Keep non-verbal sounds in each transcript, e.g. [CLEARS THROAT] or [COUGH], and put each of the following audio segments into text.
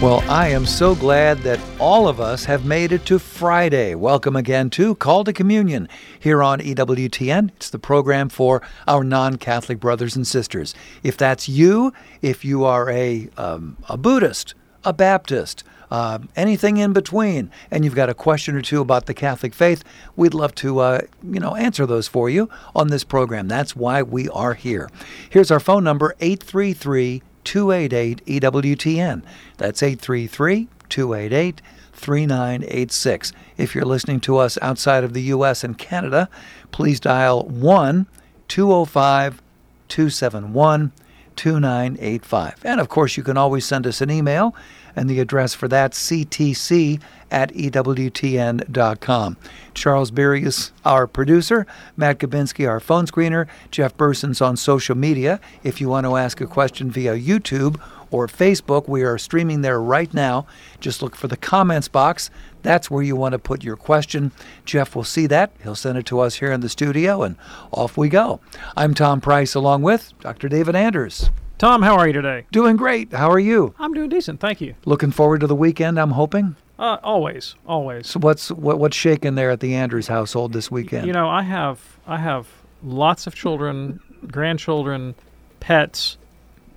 Well, I am so glad that all of us have made it to Friday. Welcome again to Call to Communion here on EWTN. It's the program for our non Catholic brothers and sisters. If that's you, if you are a, um, a Buddhist, a Baptist, uh, anything in between, and you've got a question or two about the Catholic faith, we'd love to, uh, you know, answer those for you on this program. That's why we are here. Here's our phone number 833 288 EWTN. That's 833 288 3986. If you're listening to us outside of the U.S. and Canada, please dial 1 205 271 2985. And of course, you can always send us an email, and the address for that, ctc at ewtn.com. Charles Berry is our producer, Matt Gabinski, our phone screener, Jeff Burson's on social media. If you want to ask a question via YouTube or Facebook, we are streaming there right now. Just look for the comments box. That's where you want to put your question. Jeff will see that. He'll send it to us here in the studio, and off we go. I'm Tom Price, along with Dr. David Anders. Tom, how are you today? Doing great. How are you? I'm doing decent, thank you. Looking forward to the weekend, I'm hoping. Uh, always, always. So what's what, what's shaking there at the Anders household this weekend? You know, I have I have lots of children, grandchildren, pets.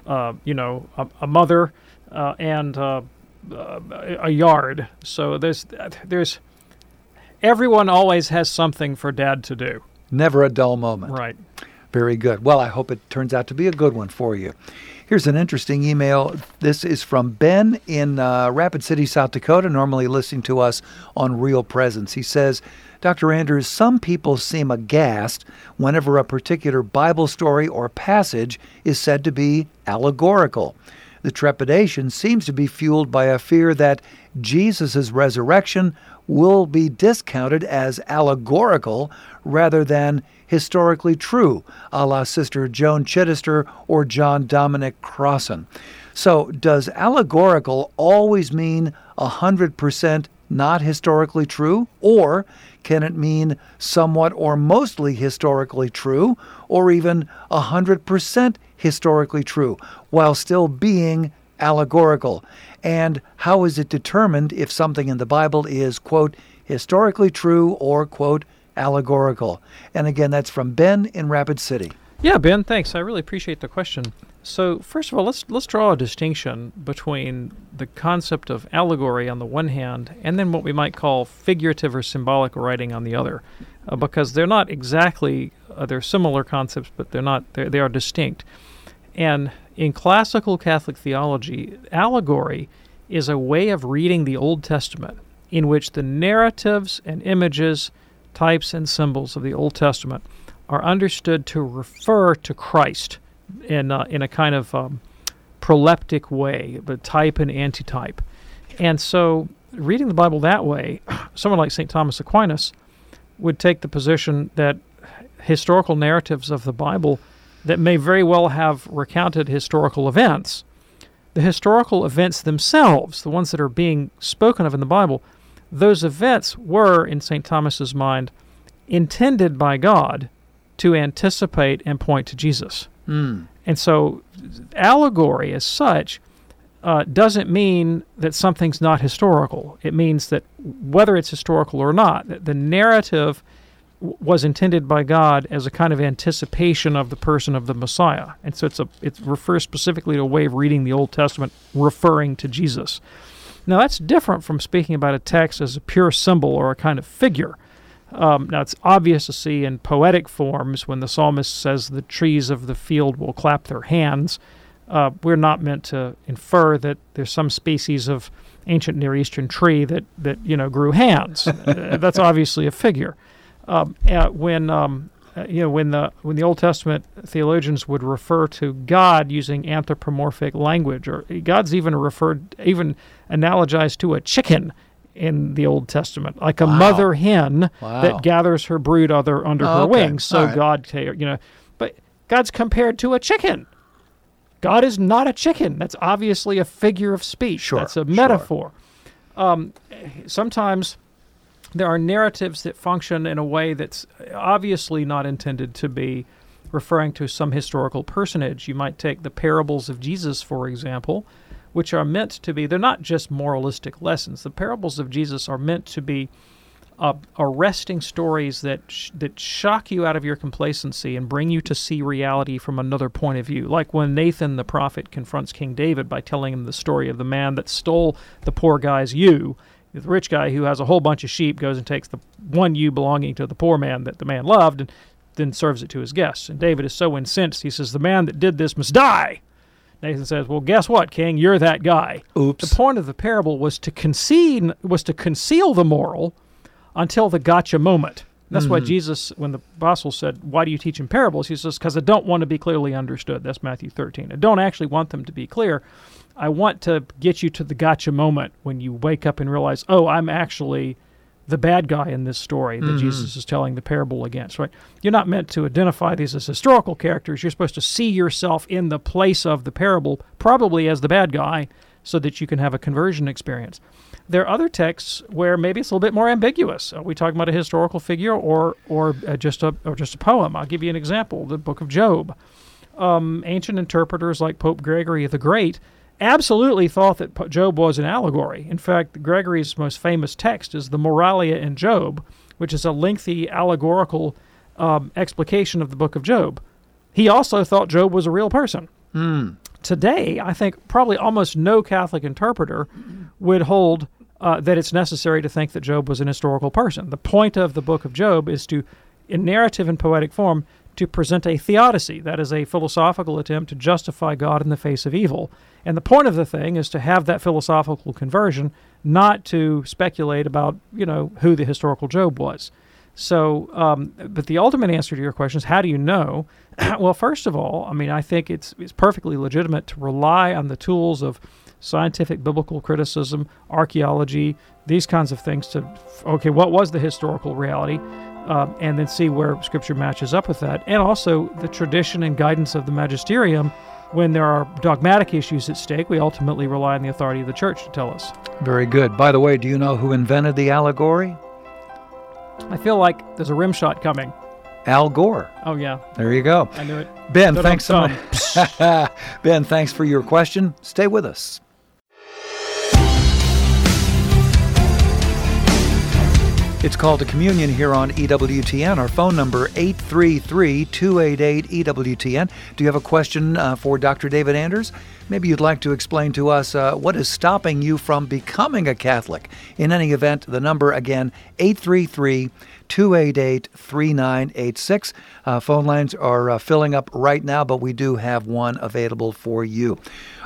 Uh, you know, a, a mother, uh, and uh, uh, a yard. So there's there's everyone always has something for dad to do. Never a dull moment. Right. Very good. Well, I hope it turns out to be a good one for you. Here's an interesting email. This is from Ben in uh, Rapid City, South Dakota, normally listening to us on Real Presence. He says, Dr. Anders, some people seem aghast whenever a particular Bible story or passage is said to be allegorical. The trepidation seems to be fueled by a fear that Jesus' resurrection will be discounted as allegorical rather than historically true, a la Sister Joan Chittister or John Dominic Crossan. So, does allegorical always mean 100% not historically true? Or can it mean somewhat or mostly historically true, or even 100% historically true, while still being allegorical? And how is it determined if something in the Bible is, quote, historically true or, quote, allegorical? And again, that's from Ben in Rapid City. Yeah, Ben, thanks. I really appreciate the question. So, first of all, let's let's draw a distinction between the concept of allegory on the one hand and then what we might call figurative or symbolic writing on the other, uh, because they're not exactly uh, they're similar concepts, but they're not they're, they are distinct. And in classical Catholic theology, allegory is a way of reading the Old Testament in which the narratives and images, types and symbols of the Old Testament are understood to refer to Christ in uh, in a kind of um, proleptic way, the type and antitype. And so, reading the Bible that way, [CLEARS THROAT] someone like St. Thomas Aquinas would take the position that historical narratives of the Bible that may very well have recounted historical events, the historical events themselves, the ones that are being spoken of in the Bible, those events were, in St. Thomas's mind, intended by God to anticipate and point to Jesus. Mm. And so, allegory as such uh, doesn't mean that something's not historical. It means that whether it's historical or not, the narrative was intended by God as a kind of anticipation of the person of the Messiah. And so it's a it refers specifically to a way of reading the Old Testament referring to Jesus. Now that's different from speaking about a text as a pure symbol or a kind of figure. Um, now, it's obvious to see in poetic forms when the psalmist says the trees of the field will clap their hands. Uh, we're not meant to infer that there's some species of ancient Near Eastern tree that, that you know grew hands. [LAUGHS] that's obviously a figure. Um, uh, when um, uh, you know, when the when the Old Testament theologians would refer to God using anthropomorphic language, or God's even referred, even analogized to a chicken in the Old Testament, like a Wow. mother hen Wow. that gathers her brood other under Oh, her okay. wings. So right. God, you know, but God's compared to a chicken. God is not a chicken. That's obviously a figure of speech. Sure, That's a sure. metaphor. Um, sometimes there are narratives that function in a way that's obviously not intended to be referring to some historical personage. You might take the parables of Jesus, for example, which are meant to be, they're not just moralistic lessons. The parables of Jesus are meant to be uh, arresting stories that sh- that shock you out of your complacency and bring you to see reality from another point of view. Like when Nathan the prophet confronts King David by telling him the story of the man that stole the poor guy's ewe. The rich guy who has a whole bunch of sheep goes and takes the one ewe belonging to the poor man that the man loved and then serves it to his guests. And David is so incensed, he says, The man that did this must die. Nathan says, "Well, guess what, King? You're that guy." Oops. The point of the parable was to conceal was to conceal the moral until the gotcha moment. That's why mm-hmm. Jesus, when the apostle said, "Why do you teach in parables?" He says, "Because I don't want to be clearly understood." That's Matthew 13. I don't actually want them to be clear. I want to get you to the gotcha moment when you wake up and realize, "Oh, I'm actually." the bad guy in this story that Jesus is telling the parable against, right? You're not meant to identify these as historical characters. You're supposed to see yourself in the place of the parable, probably as the bad guy, so that you can have a conversion experience. There are other texts where maybe it's a little bit more ambiguous. Are we talking about a historical figure or or uh, just a or just a poem? I'll give you an example: the Book of Job. Um, ancient interpreters like Pope Gregory the Great absolutely thought that Job was an allegory. In fact, Gregory's most famous text is the Moralia in Job, which is a lengthy allegorical um, explication of the book of Job. He also thought Job was a real person. Today, I think probably almost no Catholic interpreter would hold uh, that it's necessary to think that Job was an historical person. The point of the book of Job is to, in narrative and poetic form, to present a theodicy, that is, a philosophical attempt to justify God in the face of evil. And the point of the thing is to have that philosophical conversion, not to speculate about, you know, who the historical Job was. So, um, but the ultimate answer to your question is how do you know? [CLEARS THROAT] well, first of all, I mean, I think it's it's perfectly legitimate to rely on the tools of scientific biblical criticism, archaeology, these kinds of things to okay, what was the historical reality, um, and then see where Scripture matches up with that, and also the tradition and guidance of the magisterium. When there are dogmatic issues at stake, we ultimately rely on the authority of the church to tell us. Very good. By the way, do you know who invented the allegory? I feel like there's a rim shot coming. Al Gore. Oh yeah, There you go. I knew it. Ben, thanks so much. [LAUGHS] ben, thanks for your question. Stay with us. It's called to communion here on EWTN. Our phone number 833-288-EWTN. Do you have a question uh, for Dr. David Anders? Maybe you'd like to explain to us uh, what is stopping you from becoming a Catholic. In any event, the number again 833 288 3986. Uh, Phone lines are uh, filling up right now, but we do have one available for you.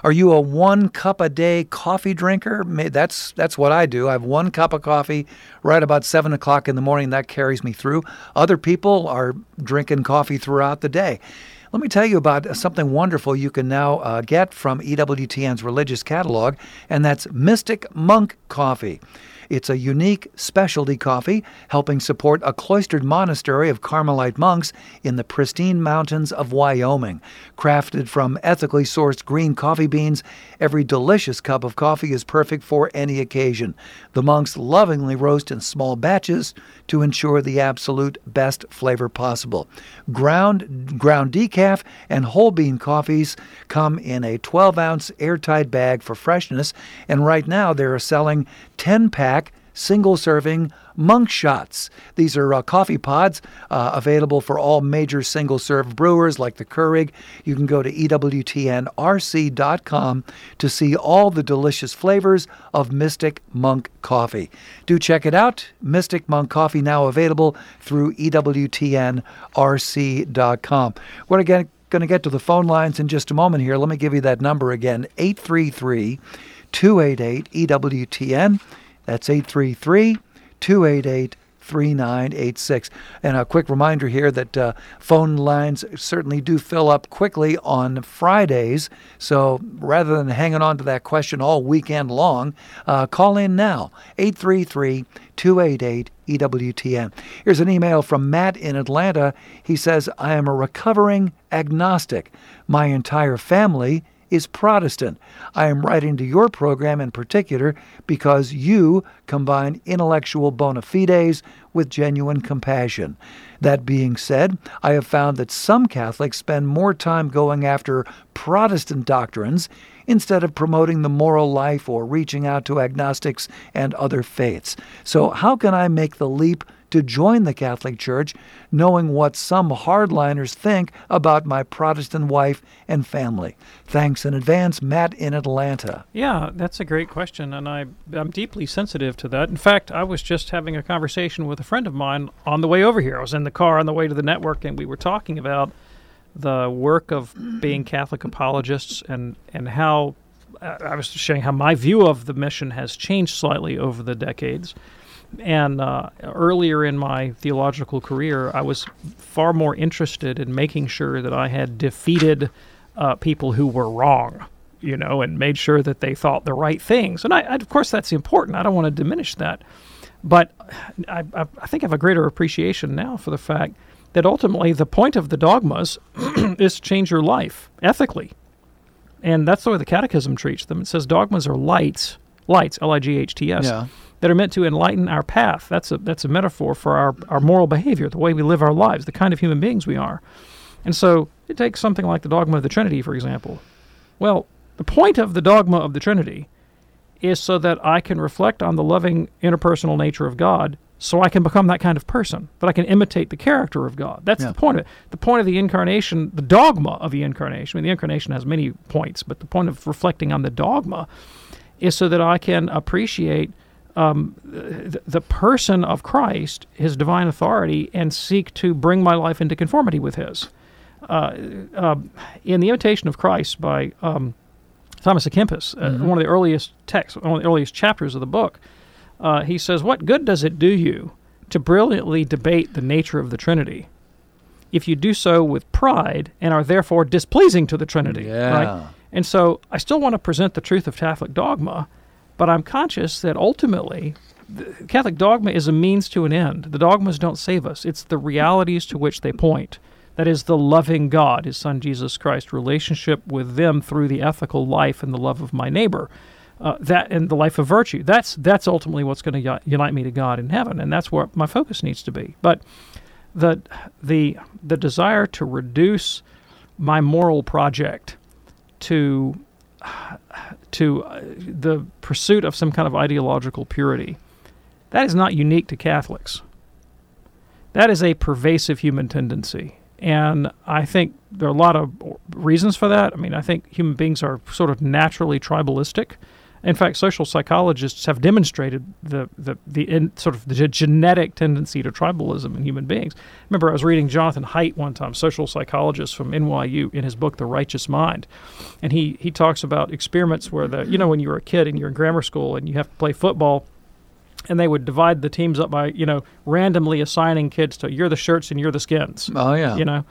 Are you a one cup a day coffee drinker? That's that's what I do. I have one cup of coffee right about seven o'clock in the morning. That carries me through. Other people are drinking coffee throughout the day. Let me tell you about something wonderful you can now uh, get from EWTN's religious catalog, and that's Mystic Monk Coffee. It's a unique specialty coffee helping support a cloistered monastery of Carmelite monks in the pristine mountains of Wyoming. Crafted from ethically sourced green coffee beans, every delicious cup of coffee is perfect for any occasion. The monks lovingly roast in small batches to ensure the absolute best flavor possible. Ground ground decaf and whole bean coffees come in a 12 ounce airtight bag for freshness, and right now they are selling 10 pack single serving monk shots. These are uh, coffee pods uh, available for all major single serve brewers like the Keurig. You can go to EWTNRC.com to see all the delicious flavors of Mystic Monk coffee. Do check it out. Mystic Monk coffee now available through EWTNRC.com. We're again going to get to the phone lines in just a moment here. Let me give you that number again 833 288 EWTN. That's 833 288 3986. And a quick reminder here that uh, phone lines certainly do fill up quickly on Fridays. So rather than hanging on to that question all weekend long, uh, call in now 833 288 EWTN. Here's an email from Matt in Atlanta. He says, I am a recovering agnostic. My entire family is Protestant. I am writing to your program in particular because you combine intellectual bona fides with genuine compassion. That being said, I have found that some Catholics spend more time going after Protestant doctrines instead of promoting the moral life or reaching out to agnostics and other faiths. So, how can I make the leap to join the Catholic Church, knowing what some hardliners think about my Protestant wife and family? Thanks in advance, Matt in Atlanta. Yeah, that's a great question, and I, I'm deeply sensitive to that. In fact, I was just having a conversation with a friend of mine on the way over here. I was in the car on the way to the network, and we were talking about the work of being Catholic apologists and, and how I was sharing how my view of the mission has changed slightly over the decades. And uh, earlier in my theological career, I was far more interested in making sure that I had defeated uh, people who were wrong, you know, and made sure that they thought the right things. And I, I of course, that's important. I don't want to diminish that. But I, I, think I have a greater appreciation now for the fact that ultimately the point of the dogmas [CLEARS THROAT] is to change your life ethically. And that's the way the Catechism treats them. It says dogmas are lights, lights, L I G H T S, Yeah. That are meant to enlighten our path. That's a that's a metaphor for our, our moral behavior, the way we live our lives, the kind of human beings we are. And so it takes something like the dogma of the Trinity, for example. Well, the point of the dogma of the Trinity is so that I can reflect on the loving interpersonal nature of God so I can become that kind of person, that I can imitate the character of God. That's Yeah. the point of it. The point of the incarnation, the dogma of the incarnation. I mean, the incarnation has many points, but the point of reflecting on the dogma is so that I can appreciate um, the, the person of Christ, his divine authority, and seek to bring my life into conformity with his. Uh, uh, in The Imitation of Christ by um, Thomas A. Kempis, uh, one of the earliest texts, one of the earliest chapters of the book, uh, he says, What good does it do you to brilliantly debate the nature of the Trinity if you do so with pride and are therefore displeasing to the Trinity? Yeah. Right? And so I still want to present the truth of Catholic dogma, but I'm conscious that ultimately Catholic dogma is a means to an end. The dogmas don't save us, it's the realities to which they point. That is the loving God, His Son Jesus Christ, relationship with them through the ethical life and the love of my neighbor. Uh, that and the life of virtue. That's that's ultimately what's going to unite me to God in heaven, and that's where my focus needs to be. But the the the desire to reduce my moral project to to uh, the pursuit of some kind of ideological purity that is not unique to Catholics. That is a pervasive human tendency. And I think there are a lot of reasons for that. I mean, I think human beings are sort of naturally tribalistic. In fact, social psychologists have demonstrated the the, the in, sort of the genetic tendency to tribalism in human beings. Remember, I was reading Jonathan Haidt one time, social psychologist from NYU, in his book The Righteous Mind, and he he talks about experiments where the you know when you were a kid and you're in grammar school and you have to play football and they would divide the teams up by you know randomly assigning kids to you're the shirts and you're the skins Oh, yeah. you know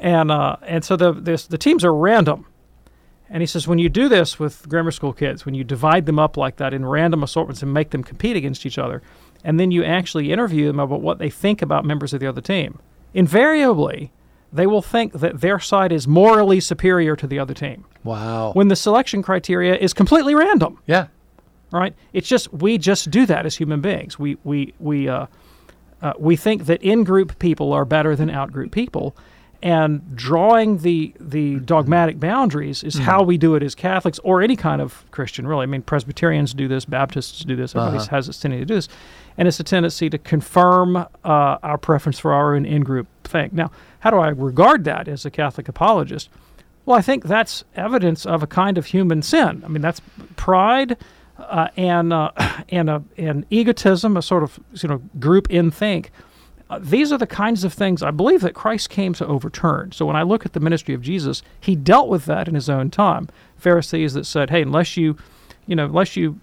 and uh, and so the this, the teams are random and he says when you do this with grammar school kids when you divide them up like that in random assortments and make them compete against each other and then you actually interview them about what they think about members of the other team invariably they will think that their side is morally superior to the other team Wow. when the selection criteria is completely random yeah. right? It's just we just do that as human beings. We we we uh, uh, we think that in-group people are better than out-group people, and drawing the the dogmatic boundaries is how we do it as Catholics or any kind of Christian, really. I mean, Presbyterians do this, Baptists do this. Everybody has this tendency to do this, and it's a tendency to confirm uh, our preference for our own in-group thing. Now, how do I regard that as a Catholic apologist? Well, I think that's evidence of a kind of human sin. I mean, that's pride uh, and uh, [COUGHS] and uh, and egotism, a sort of you know group in think. Uh, these are the kinds of things I believe that Christ came to overturn. So when I look at the ministry of Jesus, he dealt with that in his own time. Pharisees that said, "Hey, unless you, you know, unless you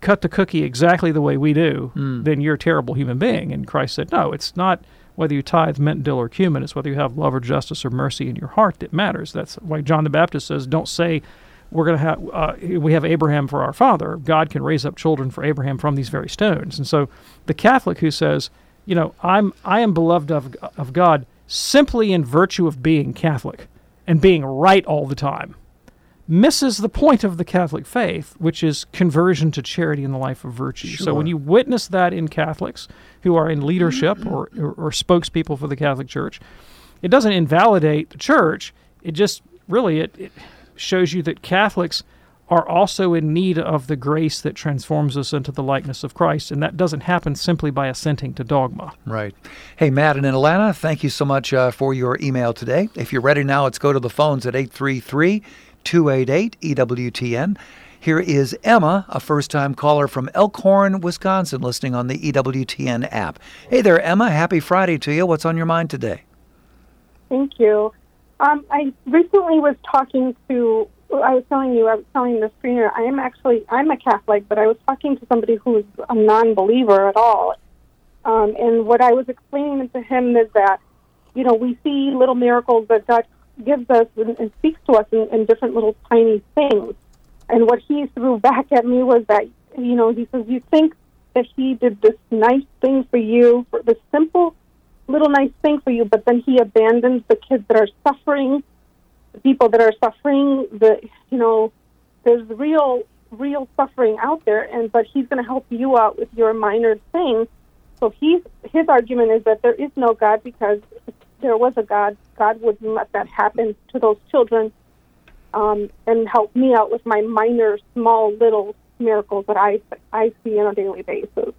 cut the cookie exactly the way we do, Hmm. then you're a terrible human being. And Christ said, no, it's not whether you tithe mint, dill, or cumin. It's whether you have love or justice or mercy in your heart that matters. That's why John the Baptist says, don't say we're going to have uh, we have Abraham for our father. God can raise up children for Abraham from these very stones. And so the Catholic who says, you know, I'm I am beloved of of God simply in virtue of being Catholic and being right all the time misses the point of the Catholic faith, which is conversion to charity in the life of virtue. So when you witness that in Catholics who are in leadership or, or, or spokespeople for the Catholic Church, it doesn't invalidate the church. It just really it, it shows you that Catholics are also in need of the grace that transforms us into the likeness of Christ, and that doesn't happen simply by assenting to dogma. Right. Hey, Matt in Atlanta, thank you so much uh, for your email today. If you're ready now, let's go to the phones at 833 288 EWTN. Here is Emma, a first time caller from Elkhorn, Wisconsin, listening on the EWTN app. Hey there, Emma. Happy Friday to you. What's on your mind today? Thank you. Um, I recently was talking to. I was telling you, I was telling the screener. I am actually, I'm a Catholic, but I was talking to somebody who's a non-believer at all. Um, and what I was explaining to him is that, you know, we see little miracles that God gives us and, and speaks to us in, in different little tiny things. And what he threw back at me was that, you know, he says, you think that he did this nice thing for you, for this simple little nice thing for you, but then he abandons the kids that are suffering, people that are suffering. The you know, there's real real suffering out there, and but he's going to help you out with your minor thing. So he's his argument is that there is no God because if there was a God, God wouldn't let that happen to those children, um, and help me out with my minor, small, little miracles that I I see on a daily basis.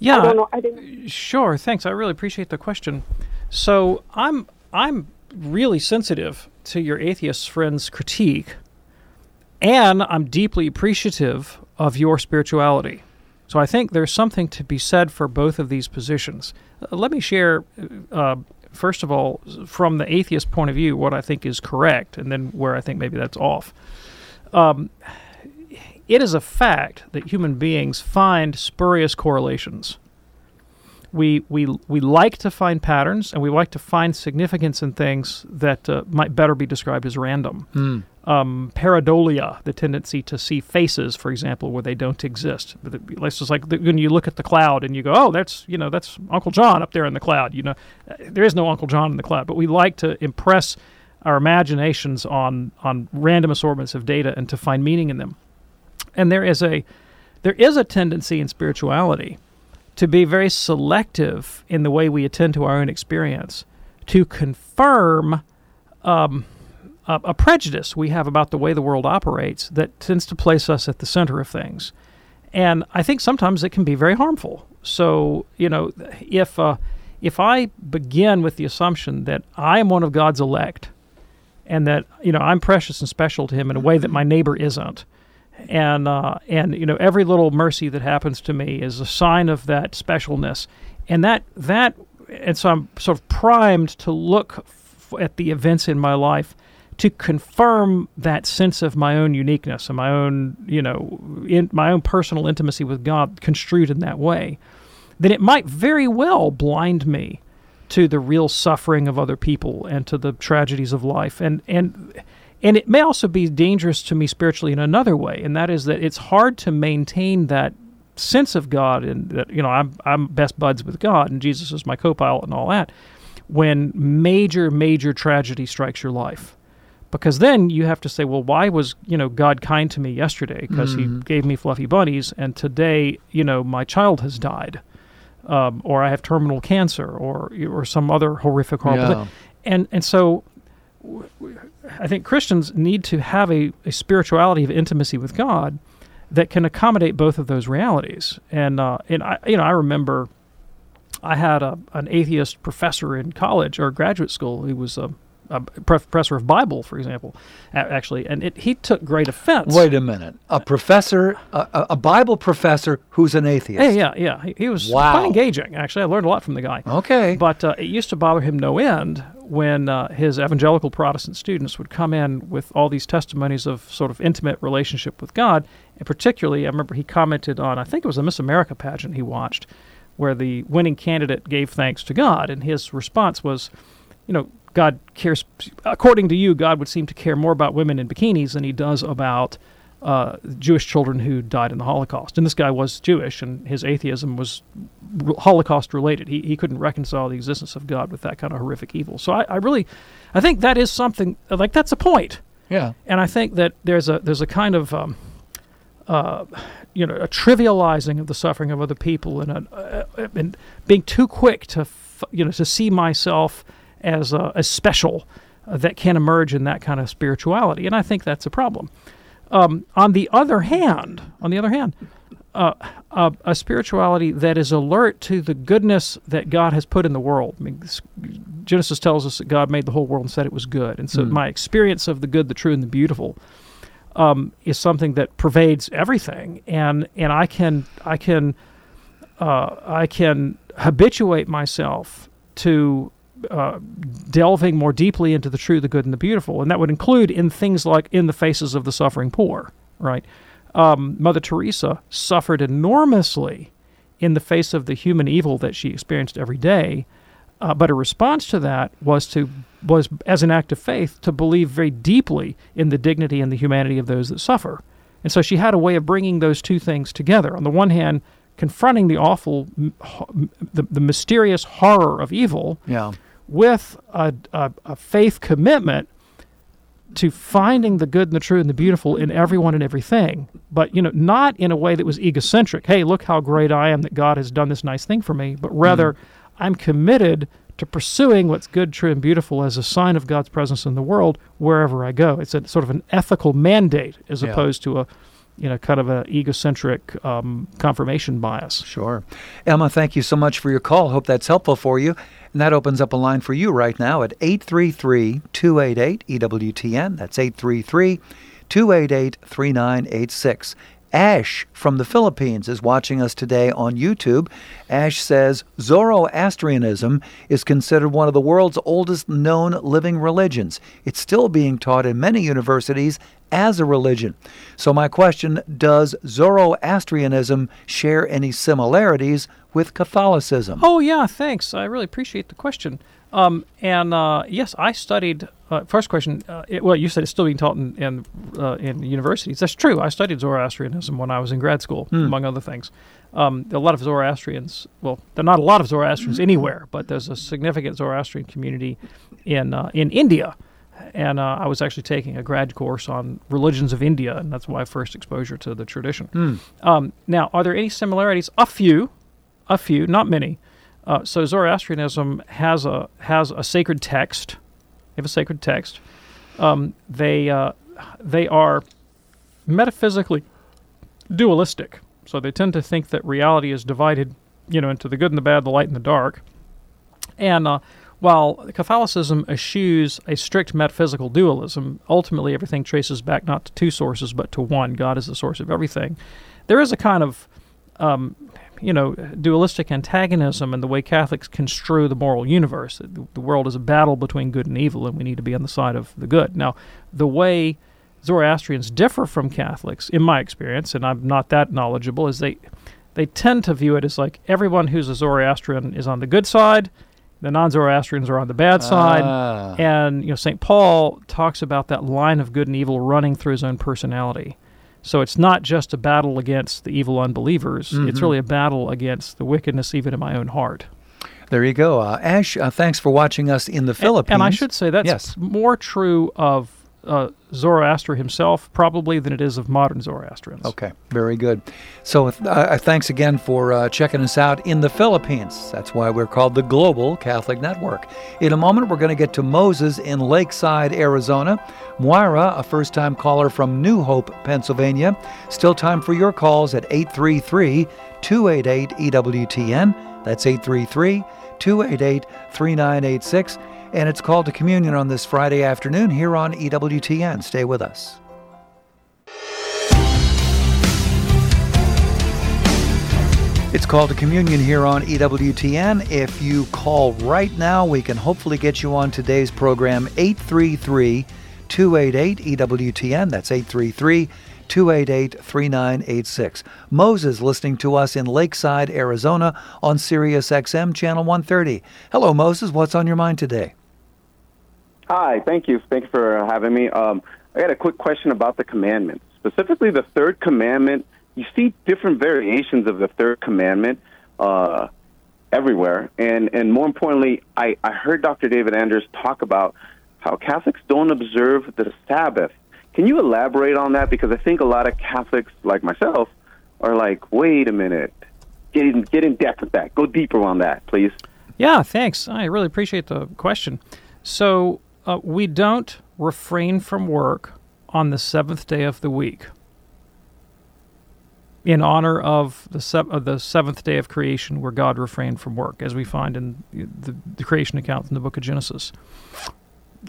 Yeah, I don't know. I didn't. Sure, thanks. I really appreciate the question. So I'm I'm really sensitive to your atheist friend's critique, and I'm deeply appreciative of your spirituality. So I think there's something to be said for both of these positions. Uh, let me share, uh, first of all, from the atheist point of view, what I think is correct, and then where I think maybe that's off. Um, it is a fact that human beings find spurious correlations we we we like to find patterns and we like to find significance in things that uh, might better be described as random. Um, pareidolia, the tendency to see faces, for example, where they don't exist. It's just like the, when you look at the cloud and you go, "Oh, that's you know that's Uncle John up there in the cloud." You know, Uh, there is no Uncle John in the cloud, but we like to impress our imaginations on on random assortments of data and to find meaning in them. And there is a there is a tendency in spirituality to be very selective in the way we attend to our own experience, to confirm um, a, a prejudice we have about the way the world operates that tends to place us at the center of things. And I think sometimes it can be very harmful. So, you know, if, uh, if I begin with the assumption that I am one of God's elect and that, you know, I'm precious and special to Him in a way that my neighbor isn't, and uh, and you know every little mercy that happens to me is a sign of that specialness, and that that and so I'm sort of primed to look f- at the events in my life to confirm that sense of my own uniqueness and my own you know in my own personal intimacy with God construed in that way. Then it might very well blind me to the real suffering of other people and to the tragedies of life and and and it may also be dangerous to me spiritually in another way and that is that it's hard to maintain that sense of God and that you know I'm I'm best buds with God and Jesus is my co-pilot and all that when major major tragedy strikes your life because then you have to say well why was you know God kind to me yesterday because he gave me fluffy bunnies and today you know my child has died um, or I have terminal cancer, or or some other horrific, horrible Yeah. thing. And and so, w- w- I think Christians need to have a, a spirituality of intimacy with God that can accommodate both of those realities. And uh, and I you know I remember I had a an atheist professor in college or graduate school who was a, a professor of Bible, for example, actually, and it, he took great offense. Wait a minute. A professor, a, a- a Bible professor who's an atheist. Yeah, yeah, yeah. He, he was Wow. quite engaging. Actually, I learned a lot from the guy. Okay. But uh, it used to bother him no end when uh, his evangelical Protestant students would come in with all these testimonies of sort of intimate relationship with God, And particularly, I remember he commented on, I think it was a Miss America pageant he watched, where the winning candidate gave thanks to God. And his response was, you know, God cares, according to you, God would seem to care more about women in bikinis than he does about uh, Jewish children who died in the Holocaust. And this guy was Jewish, and his atheism was Holocaust related. He, he couldn't reconcile the existence of God with that kind of horrific evil. So I, I really, I think that is something like that's a point. Yeah. And I think that there's a there's a kind of um, uh, you know a trivializing of the suffering of other people and a, uh, and being too quick to f- you know to see myself as uh, as special uh, that can emerge in that kind of spirituality. And I think that's a problem. Um, on the other hand, on the other hand, uh, a, a, spirituality that is alert to the goodness that God has put in the world. I mean, Genesis tells us that God made the whole world and said it was good. And so mm. my experience of the good, the true, and the beautiful um, is something that pervades everything. And and I can I can uh, I can habituate myself to uh, delving more deeply into the true, the good, and the beautiful, and that would include in things like in the faces of the suffering poor, right? um, Mother Teresa suffered enormously in the face of the human evil that she experienced every day. Uh, but her response to that was to was as an act of faith to believe very deeply in the dignity and the humanity of those that suffer. And so she had a way of bringing those two things together. On the one hand, confronting the awful, the, the mysterious horror of evil, yeah. With a, a, a faith commitment to finding the good and the true and the beautiful in everyone and everything, but you know, not in a way that was egocentric. Hey, look how great I am that God has done this nice thing for me, but rather, mm. I'm committed to pursuing what's good, true, and beautiful as a sign of God's presence in the world wherever I go. It's a sort of an ethical mandate as yeah. opposed to a you know, kind of an egocentric um, confirmation bias. Sure. Emma, thank you so much for your call. Hope that's helpful for you. And that opens up a line for you right now at 833 288 EWTN. That's 833 288 3986. Ash from the Philippines is watching us today on YouTube. Ash says Zoroastrianism is considered one of the world's oldest known living religions. It's still being taught in many universities as a religion. So, my question does Zoroastrianism share any similarities with Catholicism? Oh, yeah, thanks. I really appreciate the question. Um, and uh, yes, I studied. Uh, first question. Uh, it, well, you said it's still being taught in in, uh, in, universities. That's true. I studied Zoroastrianism when I was in grad school, hmm. among other things. Um, a lot of Zoroastrians. Well, there are not a lot of Zoroastrians anywhere, but there's a significant Zoroastrian community in uh, in India and uh, I was actually taking a grad course on religions of India, and that's my first exposure to the tradition. Mm. Um, now, are there any similarities? A few, a few, not many. Uh, so Zoroastrianism has a has a sacred text. They have a sacred text. Um, they uh, they are metaphysically dualistic. So they tend to think that reality is divided, you know, into the good and the bad, the light and the dark. And uh, while Catholicism eschews a strict metaphysical dualism, ultimately everything traces back not to two sources but to one. God is the source of everything. There is a kind of, um, you know, dualistic antagonism and the way Catholics construe the moral universe. The world is a battle between good and evil, and we need to be on the side of the good. Now, the way Zoroastrians differ from Catholics, in my experience, and I'm not that knowledgeable, is they they tend to view it as like everyone who's a Zoroastrian is on the good side the non-Zoroastrians are on the bad side, ah. and you know Saint Paul talks about that line of good and evil running through his own personality. So it's not just a battle against the evil unbelievers; mm-hmm. it's really a battle against the wickedness even in my own heart. There you go, uh, Ash. Uh, thanks for watching us in the Philippines. And, and I should say that's yes. more true of uh, Zoroaster himself, probably, than it is of modern Zoroastrians. Okay, very good. So, uh, thanks again for uh, checking us out in the Philippines. That's why we're called the Global Catholic Network. In a moment, we're going to get to Moses in Lakeside, Arizona. Moira, a first time caller from New Hope, Pennsylvania. Still time for your calls at 833 288 EWTN. That's 833 288 3986 and it's called to communion on this Friday afternoon here on EWTN. Stay with us. It's called to communion here on EWTN. If you call right now, we can hopefully get you on today's program 833 288 EWTN. That's 833 288 3986. Moses listening to us in Lakeside, Arizona on Sirius XM Channel 130. Hello, Moses. What's on your mind today? Hi, thank you. Thank you for having me. Um, I got a quick question about the commandments, specifically the third commandment. You see different variations of the third commandment uh, everywhere, and and more importantly, I, I heard Dr. David Anders talk about how Catholics don't observe the Sabbath. Can you elaborate on that? Because I think a lot of Catholics, like myself, are like, wait a minute, get in, get in depth with that. Go deeper on that, please. Yeah, thanks. I really appreciate the question. So uh, we don't refrain from work on the seventh day of the week in honor of the, se- of the seventh day of creation where God refrained from work, as we find in the, the creation account in the book of Genesis.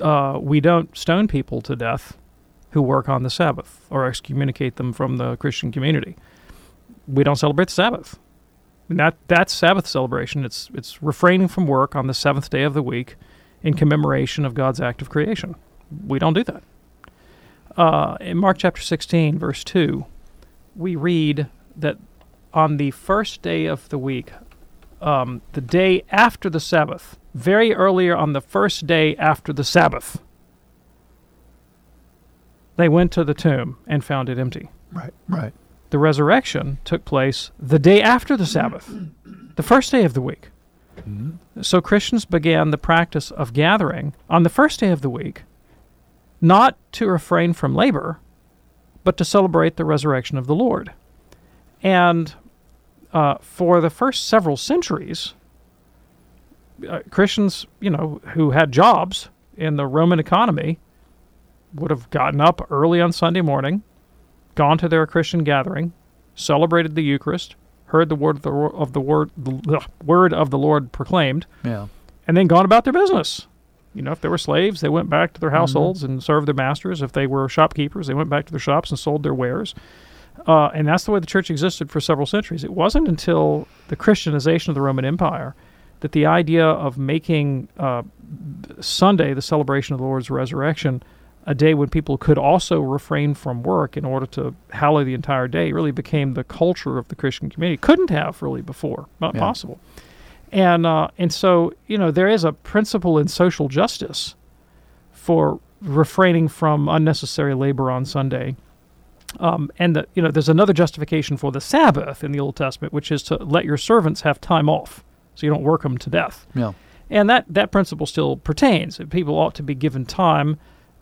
Uh, we don't stone people to death who work on the Sabbath or excommunicate them from the Christian community. We don't celebrate the Sabbath. And that that's Sabbath celebration. It's it's refraining from work on the seventh day of the week in commemoration of God's act of creation. We don't do that. Uh, in Mark chapter 16, verse 2, we read that on the first day of the week, um, the day after the Sabbath, very earlier on the first day after the Sabbath, they went to the tomb and found it empty. Right, right. The resurrection took place the day after the Sabbath, the first day of the week. Mm-hmm. So Christians began the practice of gathering on the first day of the week, not to refrain from labor, but to celebrate the resurrection of the Lord. And uh, for the first several centuries, uh, Christians, you know, who had jobs in the Roman economy, would have gotten up early on Sunday morning, gone to their Christian gathering, celebrated the Eucharist, heard the word of the, of the word the word of the Lord proclaimed, yeah. and then gone about their business. You know, if they were slaves, they went back to their households mm-hmm. and served their masters. If they were shopkeepers, they went back to their shops and sold their wares. Uh, and that's the way the church existed for several centuries. It wasn't until the Christianization of the Roman Empire that the idea of making uh, Sunday, the celebration of the Lord's resurrection, a day when people could also refrain from work in order to hallow the entire day really became the culture of the Christian community. Couldn't have really before, not yeah. possible. And uh, and so you know there is a principle in social justice for refraining from unnecessary labor on Sunday. Um, and the, you know there's another justification for the Sabbath in the Old Testament, which is to let your servants have time off, so you don't work them to death. Yeah. And that that principle still pertains. People ought to be given time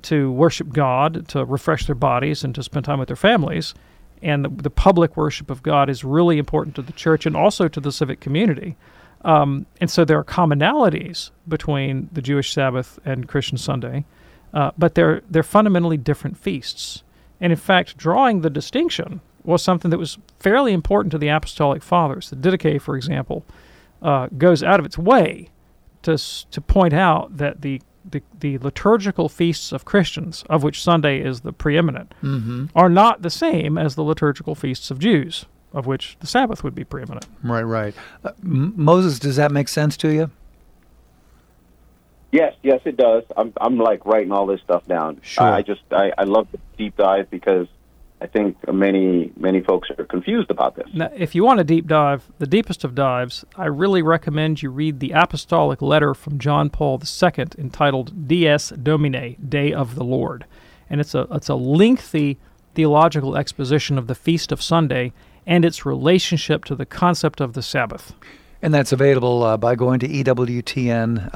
to worship God, to refresh their bodies, and to spend time with their families. And the, the public worship of God is really important to the church and also to the civic community. Um, and so there are commonalities between the Jewish Sabbath and Christian Sunday, uh, but they're they're fundamentally different feasts. And in fact, drawing the distinction was something that was fairly important to the Apostolic Fathers. The Didache, for example, uh, goes out of its way to to point out that the the, the liturgical feasts of Christians, of which Sunday is the preeminent, mm-hmm. are not the same as the liturgical feasts of Jews, of which the Sabbath would be preeminent. Right, right. Uh, M- Moses, does that make sense to you? Yes, yes, it does. I'm, I'm like writing all this stuff down. Sure. I just, I, I love the deep dive because I think many many folks are confused about this. Now, if you want a deep dive, the deepest of dives, I really recommend you read the apostolic letter from John Paul II entitled Dies Domini, Day of the Lord, and it's a it's a lengthy theological exposition of the feast of Sunday and its relationship to the concept of the Sabbath. And that's available uh, by going to EWTN.com.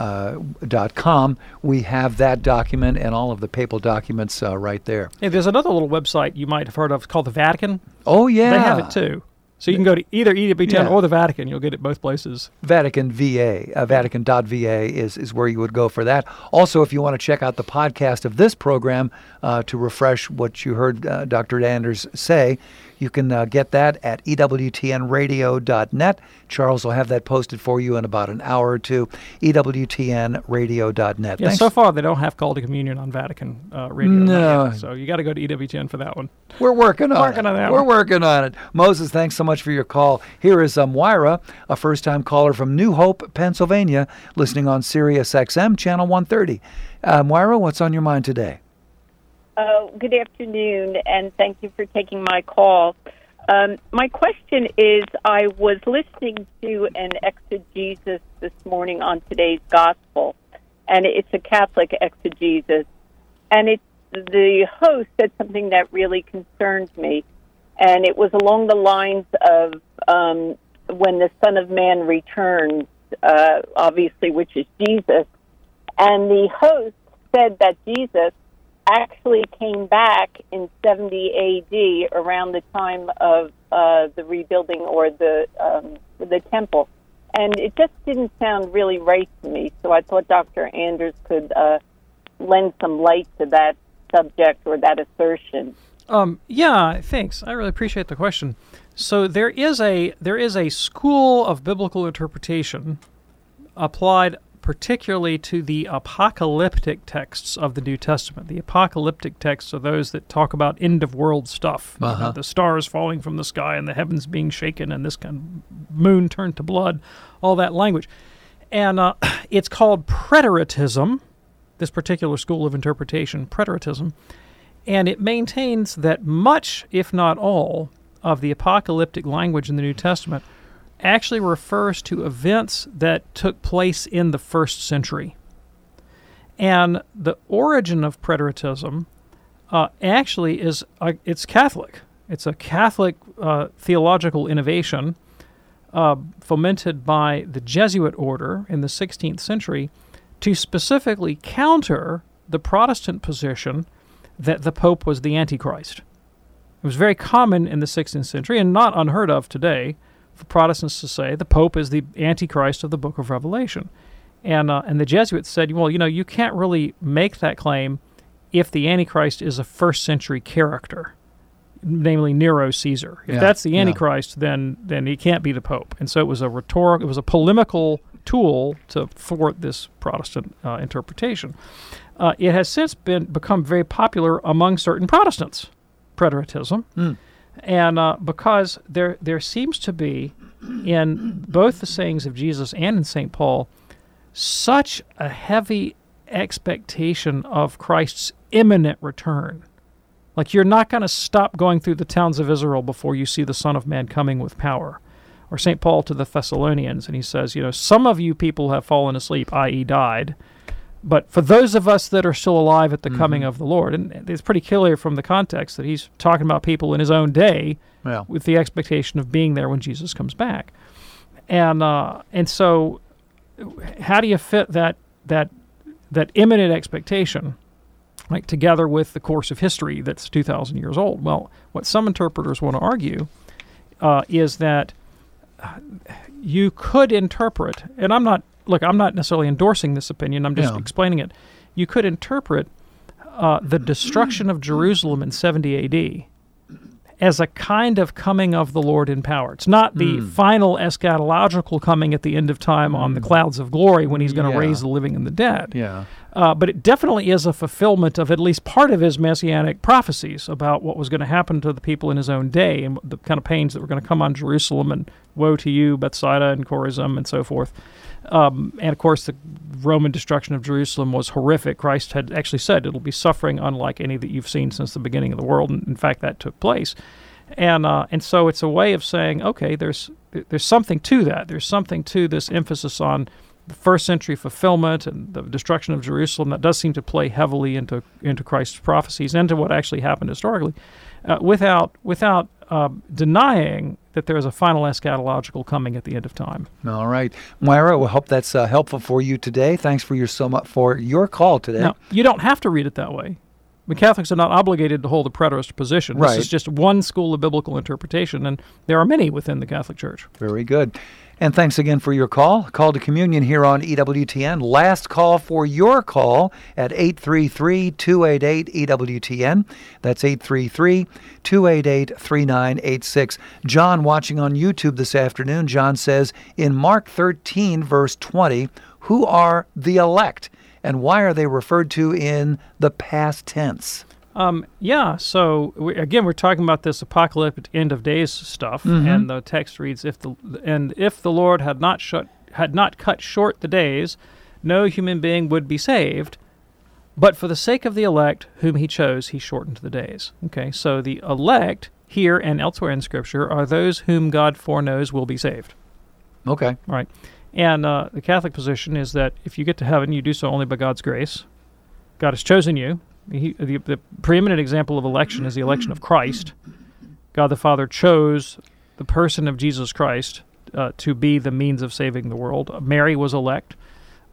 Uh, we have that document and all of the papal documents uh, right there. Hey, there's another little website you might have heard of called the Vatican. Oh, yeah. They have it too. So you can go to either EWTN yeah. or the Vatican. You'll get it both places. Vatican VA, uh, Vatican.va is, is where you would go for that. Also, if you want to check out the podcast of this program uh, to refresh what you heard uh, Dr. Anders say, you can uh, get that at EWTNradio.net. Charles will have that posted for you in about an hour or two. EWTNradio.net. Yeah, Thanks. so far they don't have Call to Communion on Vatican uh, Radio. No. so you got to go to EWTN for that one. We're working on working it. on that We're one. working on it. Moses, thanks so much for your call. Here is um, Moira, a first time caller from New Hope, Pennsylvania, listening on Sirius XM, Channel 130. Uh, Moira, what's on your mind today? Uh, good afternoon, and thank you for taking my call. Um, my question is I was listening to an exegesis this morning on today's gospel, and it's a Catholic exegesis. And it, the host said something that really concerned me, and it was along the lines of um, when the Son of Man returns, uh, obviously, which is Jesus. And the host said that Jesus actually came back in 70 AD around the time of uh, the rebuilding or the um, the temple, and it just didn't sound really right to me. So I thought Dr. Anders could uh, lend some light to that subject or that assertion. Um, yeah, thanks. I really appreciate the question. So there is a there is a school of biblical interpretation applied particularly to the apocalyptic texts of the New Testament. The apocalyptic texts are those that talk about end of world stuff, Uh-huh. the stars falling from the sky and the heavens being shaken and this kind of moon turned to blood, all that language. And uh, [CLEARS THROAT] it's called preteritism, this particular school of interpretation, preteritism. And it maintains that much, if not all, of the apocalyptic language in the New Testament actually refers to events that took place in the first century. And the origin of preteritism uh, actually is it's Catholic. It's a Catholic uh, theological innovation uh, fomented by the Jesuit order in the 16th century to specifically counter the Protestant position that the Pope was the Antichrist. It was very common in the 16th century and not unheard of today for Protestants to say the Pope is the Antichrist of the Book of Revelation. And, uh, and the Jesuits said, well, you know, you can't really make that claim if the Antichrist is a first century character, namely Nero Caesar. If Yeah, that's the yeah. Antichrist, then then he can't be the Pope. And so it was a rhetorical, it was a polemical tool to thwart this Protestant uh, interpretation. Uh, it has since been become very popular among certain Protestants, preteritism, and uh, because there there seems to be in both the sayings of Jesus and in Saint Paul such a heavy expectation of Christ's imminent return. Like you're not going to stop going through the towns of Israel before you see the Son of Man coming with power. Or St. Paul to the Thessalonians, and he says, you know, some of you people have fallen asleep, i.e., died. But for those of us that are still alive at the coming of the Lord, and it's pretty clear from the context that he's talking about people in his own day Yeah. with the expectation of being there when Jesus comes back. And uh, and so, how do you fit that that that imminent expectation, like together with the course of history that's two thousand years old? Well, what some interpreters want to argue uh, is that uh, you could interpret, and I'm not look, I'm not necessarily endorsing this opinion. I'm just Yeah. explaining it. You could interpret uh, the destruction of Jerusalem in 70 A.D. as a kind of coming of the Lord in power. It's not the Hmm. final eschatological coming at the end of time on the clouds of glory when he's going to Yeah. raise the living and the dead. Yeah. Uh, but it definitely is a fulfillment of at least part of his messianic prophecies about what was going to happen to the people in his own day and the kind of pains that were going to come on Jerusalem and woe to you, Bethsaida and Chorazin and so forth. Um, and of course, the Roman destruction of Jerusalem was horrific. Christ had actually said it'll be suffering unlike any that you've seen since the beginning of the world. And in fact, that took place. And uh, and so it's a way of saying, okay, there's there's something to that. There's something to this emphasis on first century fulfillment and the destruction of Jerusalem that does seem to play heavily into into Christ's prophecies and to what actually happened historically, uh, without without uh, denying that there is a final eschatological coming at the end of time. All right, Moira. We hope that's uh, helpful for you today. Thanks for your so much for your call today. Now, you don't have to read it that way. The Catholics are not obligated to hold a preterist position. Right. This is just one school of biblical interpretation, and there are many within the Catholic Church. Very good. And thanks again for your call. Call to communion here on EWTN. Last call for your call at 833 288 EWTN. That's 833 288 3986. John, watching on YouTube this afternoon, John says in Mark 13, verse 20, who are the elect and why are they referred to in the past tense? Um, yeah. So we, again, we're talking about this apocalyptic end of days stuff, and the text reads, "If the and if the Lord had not shut had not cut short the days, no human being would be saved." But for the sake of the elect, whom he chose, he shortened the days. Okay, so the elect here and elsewhere in Scripture are those whom God foreknows will be saved. Okay. Right. And uh, the Catholic position is that if you get to heaven, you do so only by God's grace. God has chosen you. He, the, the preeminent example of election is the election of Christ. God the Father chose the person of Jesus Christ uh, to be the means of saving the world. Mary was elect.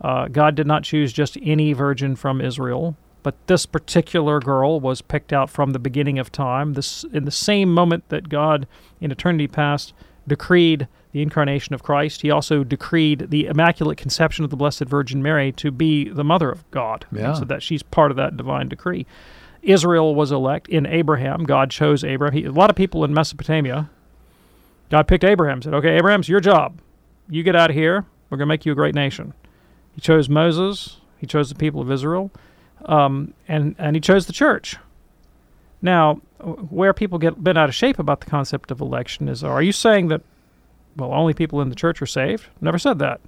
Uh, God did not choose just any virgin from Israel, but this particular girl was picked out from the beginning of time. This in the same moment that God, in eternity past, decreed the incarnation of Christ, He also decreed the immaculate conception of the Blessed Virgin Mary to be the mother of God, Yeah. so that she's part of that divine decree. Israel was elect in Abraham. God chose Abraham. He, a lot of people in Mesopotamia. God picked Abraham. Said, "Okay, Abraham's your job. You get out of here. We're going to make you a great nation." He chose Moses. He chose the people of Israel, um, and and he chose the church. Now, where people get bent out of shape about the concept of election is: Are you saying that, well, only people in the church are saved? Never said that.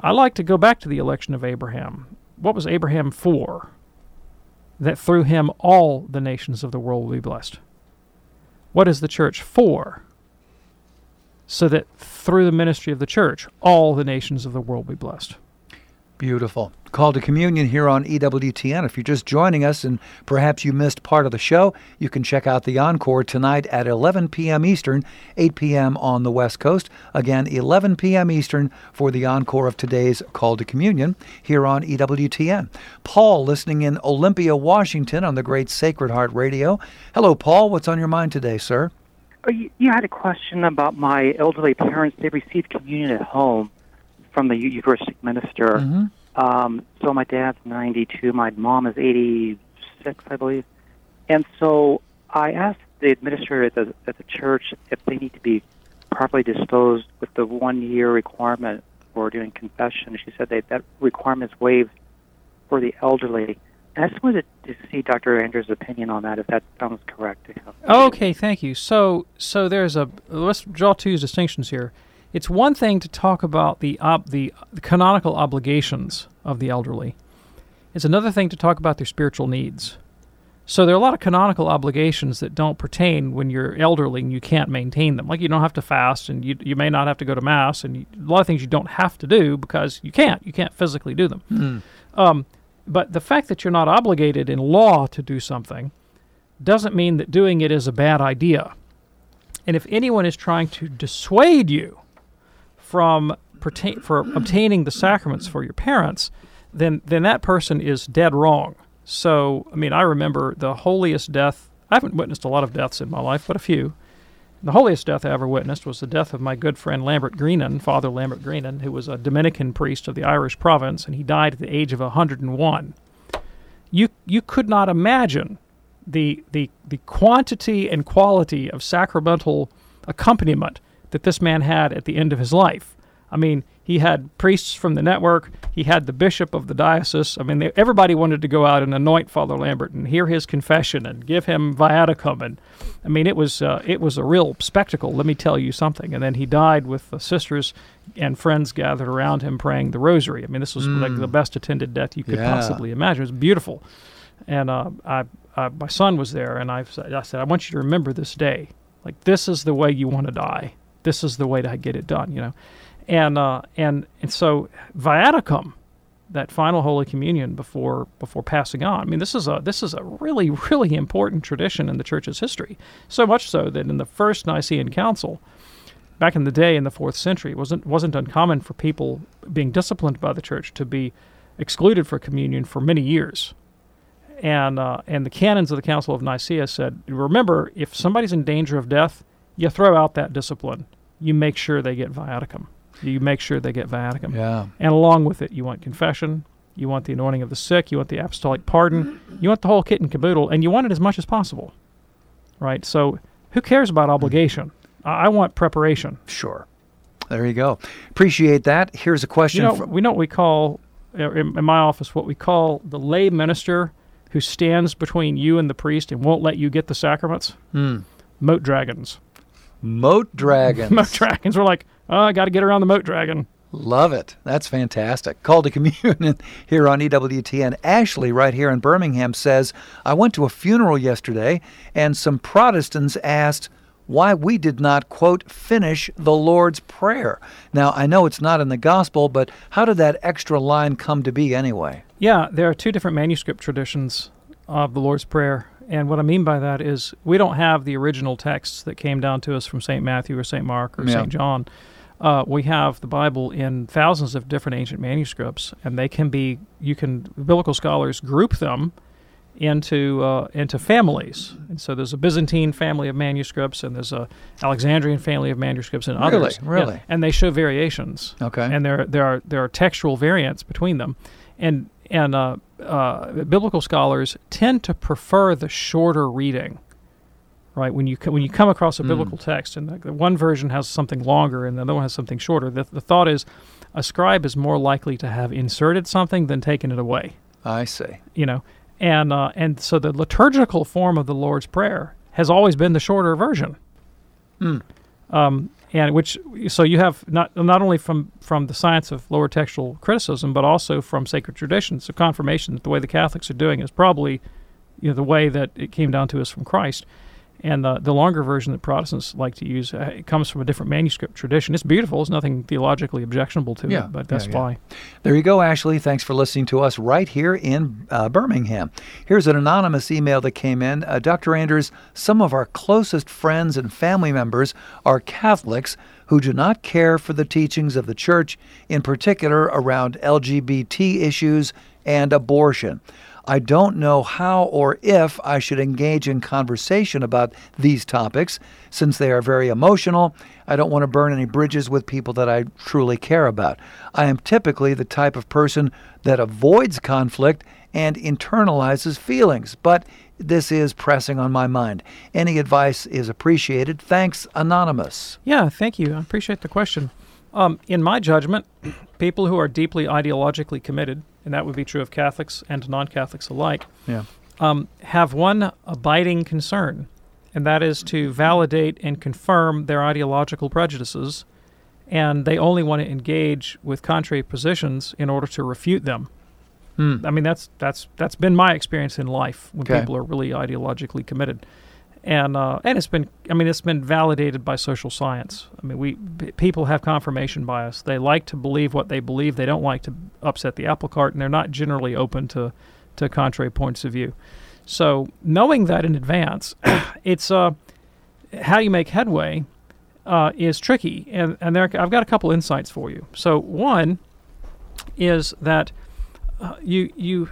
I like to go back to the election of Abraham. What was Abraham for? That through him all the nations of the world will be blessed. What is the church for? So that through the ministry of the church, all the nations of the world will be blessed. Beautiful. Call to communion here on EWTN. If you're just joining us and perhaps you missed part of the show, you can check out the encore tonight at 11 p.m. Eastern, 8 p.m. on the West Coast. Again, 11 p.m. Eastern for the encore of today's Call to Communion here on EWTN. Paul, listening in Olympia, Washington on the great Sacred Heart Radio. Hello, Paul. What's on your mind today, sir? Oh, you had a question about my elderly parents. They received communion at home from the Eucharistic minister. Mm-hmm. Um, so my dad's 92, my mom is 86, I believe. And so I asked the administrator at the, at the church if they need to be properly disposed with the one year requirement for doing confession. She said that that requirement is waived for the elderly. I just wanted to see Dr. Anders' opinion on that, if that sounds correct to him. Okay, thank you. So, so there's a let's draw two distinctions here. It's one thing to talk about the ob, the, the canonical obligations of the elderly. It's another thing to talk about their spiritual needs. So there are a lot of canonical obligations that don't pertain when you're elderly and you can't maintain them. Like you don't have to fast, and you you may not have to go to mass, and you, a lot of things you don't have to do because you can't. You can't physically do them. Um, but the fact that you're not obligated in law to do something doesn't mean that doing it is a bad idea. And if anyone is trying to dissuade you from pertain, for obtaining the sacraments for your parents, then then that person is dead wrong. So, I mean, I remember the holiest death. I haven't witnessed a lot of deaths in my life, but a few. The holiest death I ever witnessed was the death of my good friend Lambert Greenan, Father Lambert Greenan, who was a Dominican priest of the Irish province, and he died at the age of 101. You you could not imagine the the the quantity and quality of sacramental accompaniment that this man had at the end of his life. I mean, he had priests from the network. He had the bishop of the diocese. I mean, they, everybody wanted to go out and anoint Father Lambert and hear his confession and give him viaticum. And I mean, it was uh, it was a real spectacle. Let me tell you something. And then he died with the sisters and friends gathered around him praying the rosary. I mean, this was like Mm. the best attended death you could Yeah. possibly imagine. It was beautiful. And uh, I, I, my son was there, and I, said- I said, I want you to remember this day. Like this is the way you want to die. This is the way to get it done. You know, and uh, and and so viaticum, that final Holy Communion before before passing on. I mean, this is a this is a really really important tradition in the Church's history. So much so that in the first Nicene Council, back in the day in the fourth century, it wasn't wasn't uncommon for people being disciplined by the Church to be excluded for communion for many years. And uh, and the canons of the Council of Nicaea said, remember, if somebody's in danger of death, you throw out that discipline. You make sure they get viaticum. You make sure they get viaticum. Yeah. And along with it, you want confession, you want the anointing of the sick, you want the apostolic pardon, you want the whole kit and caboodle, and you want it as much as possible. Right? So who cares about obligation? I, I want preparation. Sure. There you go. Appreciate that. Here's a question You know, from. we know what we call uh, in, in my office what we call the lay minister who stands between you and the priest and won't let you get the sacraments. Hmm. Moat dragons. [LAUGHS] Moat dragons. moat dragons. We're like, oh, I got to get around the moat dragon. Love it. That's fantastic. [LAUGHS] Call to communion here on EWTN. Ashley, right here in Birmingham, says I went to a funeral yesterday and some Protestants asked why we did not, quote, finish the Lord's Prayer. Now, I know it's not in the gospel, but how did that extra line come to be anyway? Yeah, there are two different manuscript traditions of the Lord's Prayer. And what I mean by that is we don't have the original texts that came down to us from St. Matthew or St. Mark or Yeah. St. John. Uh, we have the Bible in thousands of different ancient manuscripts, and they can be, you can, biblical scholars group them into uh, into families. And so there's a Byzantine family of manuscripts, and there's a Alexandrian family of manuscripts, and Really? others. Yeah. Really? And they show variations. Okay. And there there are there are textual variants between them, and and uh, uh, biblical scholars tend to prefer the shorter reading. Right when you co- when you come across a Mm. biblical text, and the, the one version has something longer, and the other one has something shorter. The, the thought is, a scribe is more likely to have inserted something than taken it away I see. you know and uh, and so the liturgical form of the lord's prayer has always been the shorter version Hmm. um, and which so you have not not only from from the science of lower textual criticism but also from sacred tradition so confirmation that the way the catholics are doing is probably you know the way that it came down to us from christ and the, the longer version that Protestants like to use uh, it comes from a different manuscript tradition. It's beautiful. There's nothing theologically objectionable to Yeah, it, but that's yeah, yeah. why. There you go, Ashley. Thanks for listening to us right here in uh, Birmingham. Here's an anonymous email that came in. Uh, Dr. Anders, some of our closest friends and family members are Catholics who do not care for the teachings of the Church, in particular around LGBT issues and abortion. I don't know how or if I should engage in conversation about these topics since they are very emotional. I don't want to burn any bridges with people that I truly care about. I am typically the type of person that avoids conflict and internalizes feelings, but this is pressing on my mind. Any advice is appreciated. Thanks, Anonymous. Yeah, thank you. I appreciate the question. Um, in my judgment, [CLEARS THROAT] people who are deeply ideologically committed, and that would be true of Catholics and non Catholics alike, Yeah. um, have one abiding concern, and that is to validate and confirm their ideological prejudices, and they only want to engage with contrary positions in order to refute them. Hmm. I mean, that's that's that's been my experience in life when Okay. people are really ideologically committed, and uh, and it's been I mean it's been validated by social science. I mean, we people have confirmation bias. They like to believe what they believe. They don't like to upset the apple cart, and they're not generally open to to contrary points of view. So knowing that in advance, [COUGHS] it's uh, how you make headway uh, is tricky, and and there I've got a couple insights for you. So one is that uh, you you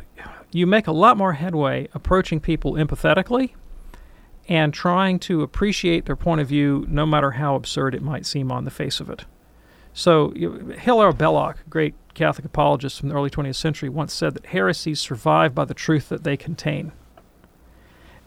you make a lot more headway approaching people empathetically and trying to appreciate their point of view, no matter how absurd it might seem on the face of it. So Hilaire Belloc, great Catholic apologist from the early 20th century, once said that heresies survive by the truth that they contain.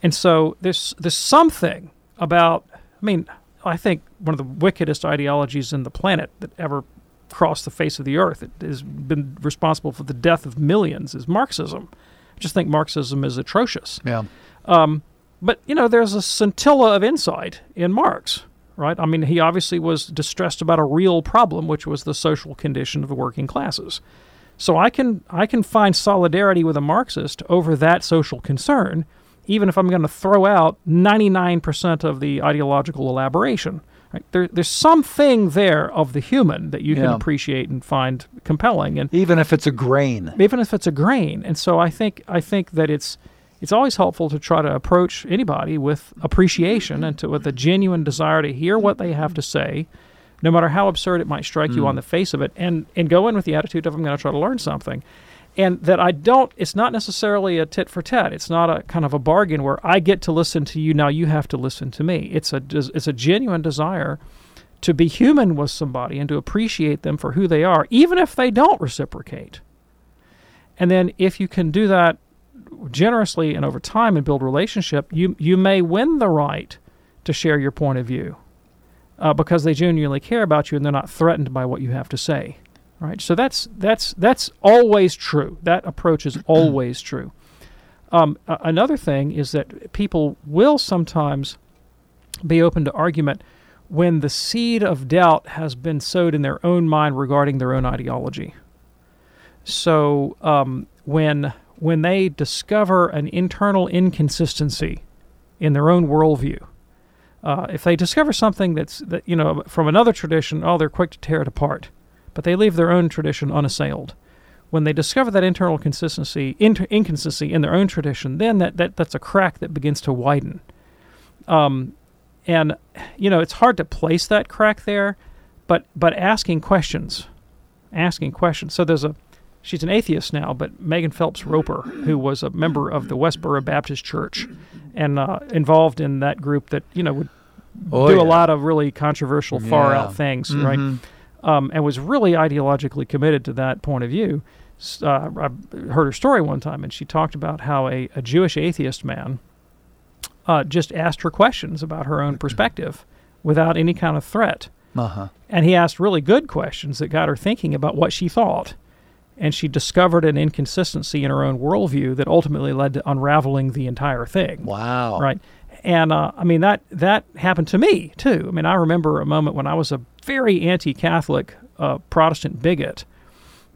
And so there's there's something about I mean I think one of the wickedest ideologies in the planet that ever crossed the face of the earth it has been responsible for the death of millions is Marxism. I just think Marxism is atrocious. Yeah. Um, but you know, there's a scintilla of insight in Marx, right? I mean, he obviously was distressed about a real problem, which was the social condition of the working classes. So I can I can find solidarity with a Marxist over that social concern, even if I'm going to throw out 99% of the ideological elaboration. Right? There, there's something there of the human that you can appreciate and find compelling, and Even if it's a grain. even if it's a grain. And so I think I think that it's it's always helpful to try to approach anybody with appreciation and to with a genuine desire to hear what they have to say, no matter how absurd it might strike you Mm. on the face of it, and and go in with the attitude of I'm going to try to learn something. And that I don't, it's not necessarily a tit for tat. It's not a kind of a bargain where I get to listen to you, now you have to listen to me. It's a, it's a genuine desire to be human with somebody and to appreciate them for who they are, even if they don't reciprocate. And then if you can do that generously and over time and build relationship, you you may win the right to share your point of view uh, because they genuinely care about you and they're not threatened by what you have to say. Right. So that's that's that's always true. That approach is [CLEARS THROAT] always true. Um, another thing is that people will sometimes be open to argument when the seed of doubt has been sowed in their own mind regarding their own ideology. So um, when when they discover an internal inconsistency in their own worldview, uh, if they discover something that's that you know from another tradition, oh, they're quick to tear it apart, but they leave their own tradition unassailed. When they discover that internal consistency, inter- inconsistency in their own tradition, then that, that that's a crack that begins to widen. Um, and you know it's hard to place that crack there, but but asking questions, asking questions. So there's a she's an atheist now, but Megan Phelps Roper, who was a member of the Westboro Baptist Church, and uh, involved in that group that you know would Oh, do yeah. a lot of really controversial, far out Yeah. things, Mhm. right? Um, and was really ideologically committed to that point of view. Uh, I heard her story one time, and she talked about how a, a Jewish atheist man uh, just asked her questions about her own perspective without any kind of threat. Uh-huh. And he asked really good questions that got her thinking about what she thought. And she discovered an inconsistency in her own worldview that ultimately led to unraveling the entire thing. Wow. Right. And uh, I mean that that happened to me too. I mean I remember a moment when I was a very anti-Catholic uh, Protestant bigot,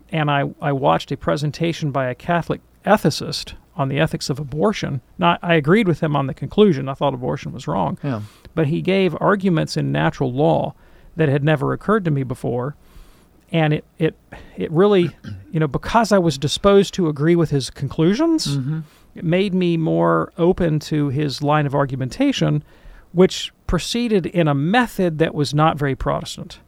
and I I watched a presentation by a Catholic ethicist on the ethics of abortion. Now I agreed with him on the conclusion. I thought abortion was wrong. Yeah. But he gave arguments in natural law that had never occurred to me before, and it it it really, you know, because I was disposed to agree with his conclusions, mm-hmm. it made me more open to his line of argumentation, which proceeded in a method that was not very Protestant.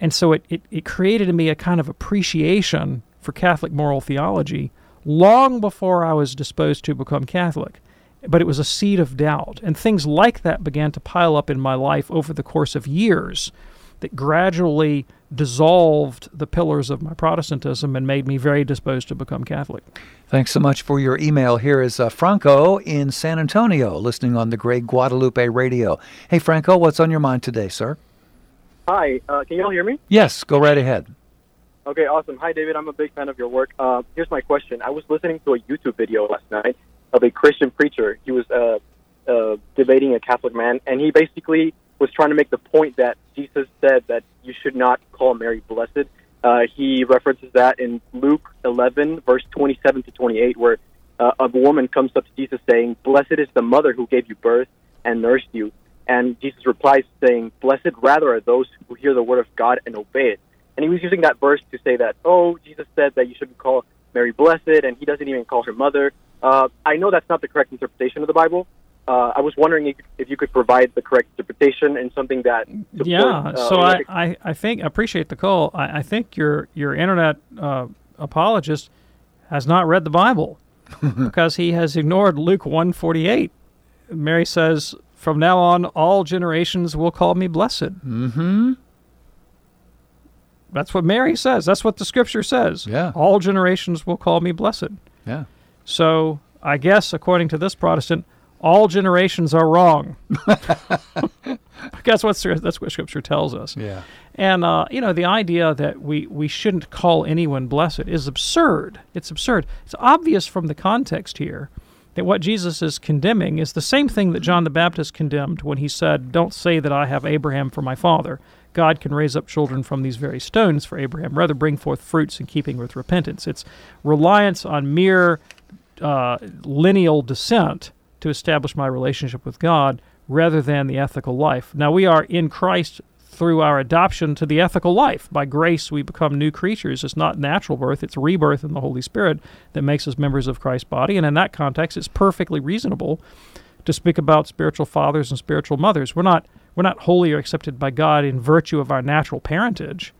And so it, it, it created in me a kind of appreciation for Catholic moral theology long before I was disposed to become Catholic. But it was a seed of doubt. And things like that began to pile up in my life over the course of years that gradually dissolved the pillars of my Protestantism and made me very disposed to become Catholic. Thanks so much for your email. Here is uh, Franco in San Antonio, listening on the Great Guadalupe Radio. Hey, Franco, what's on your mind today, sir? Hi, uh, can you all hear me? Yes, go right ahead. Okay, awesome. Hi, David. I'm a big fan of your work. Uh, here's my question. I was listening to a YouTube video last night of a Christian preacher. He was uh, uh, debating a Catholic man, and he basically was trying to make the point that Jesus said that you should not call Mary blessed. Uh, he references that in Luke 11, verse 27 to 28, where uh, a woman comes up to Jesus saying, Blessed is the mother who gave you birth and nursed you. And Jesus replies saying, Blessed rather are those who hear the word of God and obey it. And he was using that verse to say that, oh, Jesus said that you shouldn't call Mary blessed, and he doesn't even call her mother. Uh, I know that's not the correct interpretation of the Bible. Uh, I was wondering if, if you could provide the correct interpretation and something that supports, yeah, uh, so I, I, I think I appreciate the call. I, I think your your internet uh, apologist has not read the Bible [LAUGHS] because he has ignored Luke one forty eight. Mary says, "From now on, all generations will call me blessed." Mm-hmm. That's what Mary says. That's what the Scripture says. Yeah. all generations will call me blessed. Yeah. So I guess, according to this Protestant, all generations are wrong. [LAUGHS] that's what that's what Scripture tells us. Yeah. And uh, you know, the idea that we we shouldn't call anyone blessed is absurd. It's absurd. It's obvious from the context here that what Jesus is condemning is the same thing that John the Baptist condemned when he said, "Don't say that I have Abraham for my father. God can raise up children from these very stones for Abraham. Rather, bring forth fruits in keeping with repentance." It's reliance on mere uh, lineal descent to establish my relationship with God rather than the ethical life. Now, we are in Christ through our adoption to the ethical life. By grace, we become new creatures. It's not natural birth, it's rebirth in the Holy Spirit that makes us members of Christ's body. And in that context, it's perfectly reasonable to speak about spiritual fathers and spiritual mothers. We're not, we're not wholly accepted by God in virtue of our natural parentage.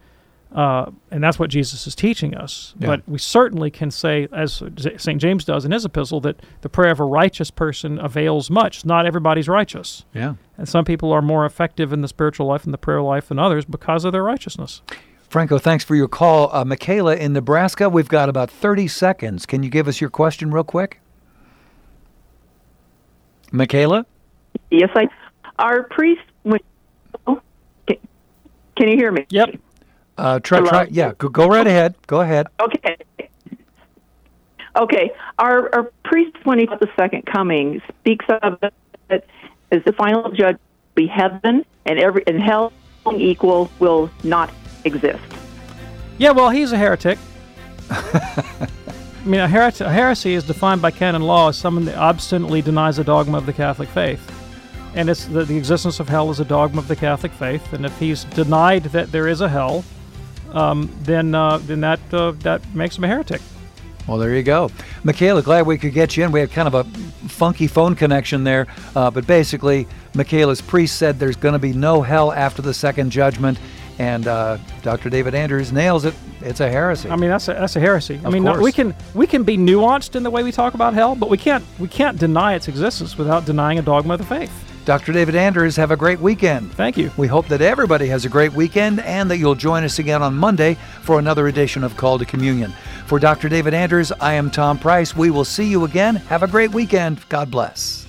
Uh, and that's what Jesus is teaching us. Yeah. But we certainly can say, as St. James does in his epistle, that the prayer of a righteous person avails much. Not everybody's righteous. Yeah. And some people are more effective in the spiritual life and the prayer life than others because of their righteousness. Franco, thanks for your call. Uh, Michaela in Nebraska, we've got about 30 seconds. Can you give us your question real quick? Michaela? Yes, I. Our priest. When, oh, can, can you hear me? Yep. Uh, try, Hello? try, yeah, go, go right ahead. Go ahead. Okay. Okay. Our, our priest, when he at the second coming, speaks of it as the final judge be heaven, and every and hell equal will not exist. Yeah, well, he's a heretic. I mean, a, heret- a heresy is defined by canon law as someone that obstinately denies a dogma of the Catholic faith. And it's the, the existence of hell is a dogma of the Catholic faith. And if he's denied that there is a hell, um, then uh, then that uh, that makes him a heretic. Well, there you go. Michaela, glad we could get you in. We had kind of a funky phone connection there, uh, but basically, Michaela's priest said there's going to be no hell after the second judgment, and uh, Dr. David Anders nails it. It's a heresy. I mean, that's a, that's a heresy. I mean, no, we can we can be nuanced in the way we talk about hell, but we can't we can't deny its existence without denying a dogma of the faith. Dr. David Anders, have a great weekend. Thank you. We hope that everybody has a great weekend and that you'll join us again on Monday for another edition of Call to Communion. For Dr. David Anders, I am Tom Price. We will see you again. Have a great weekend. God bless.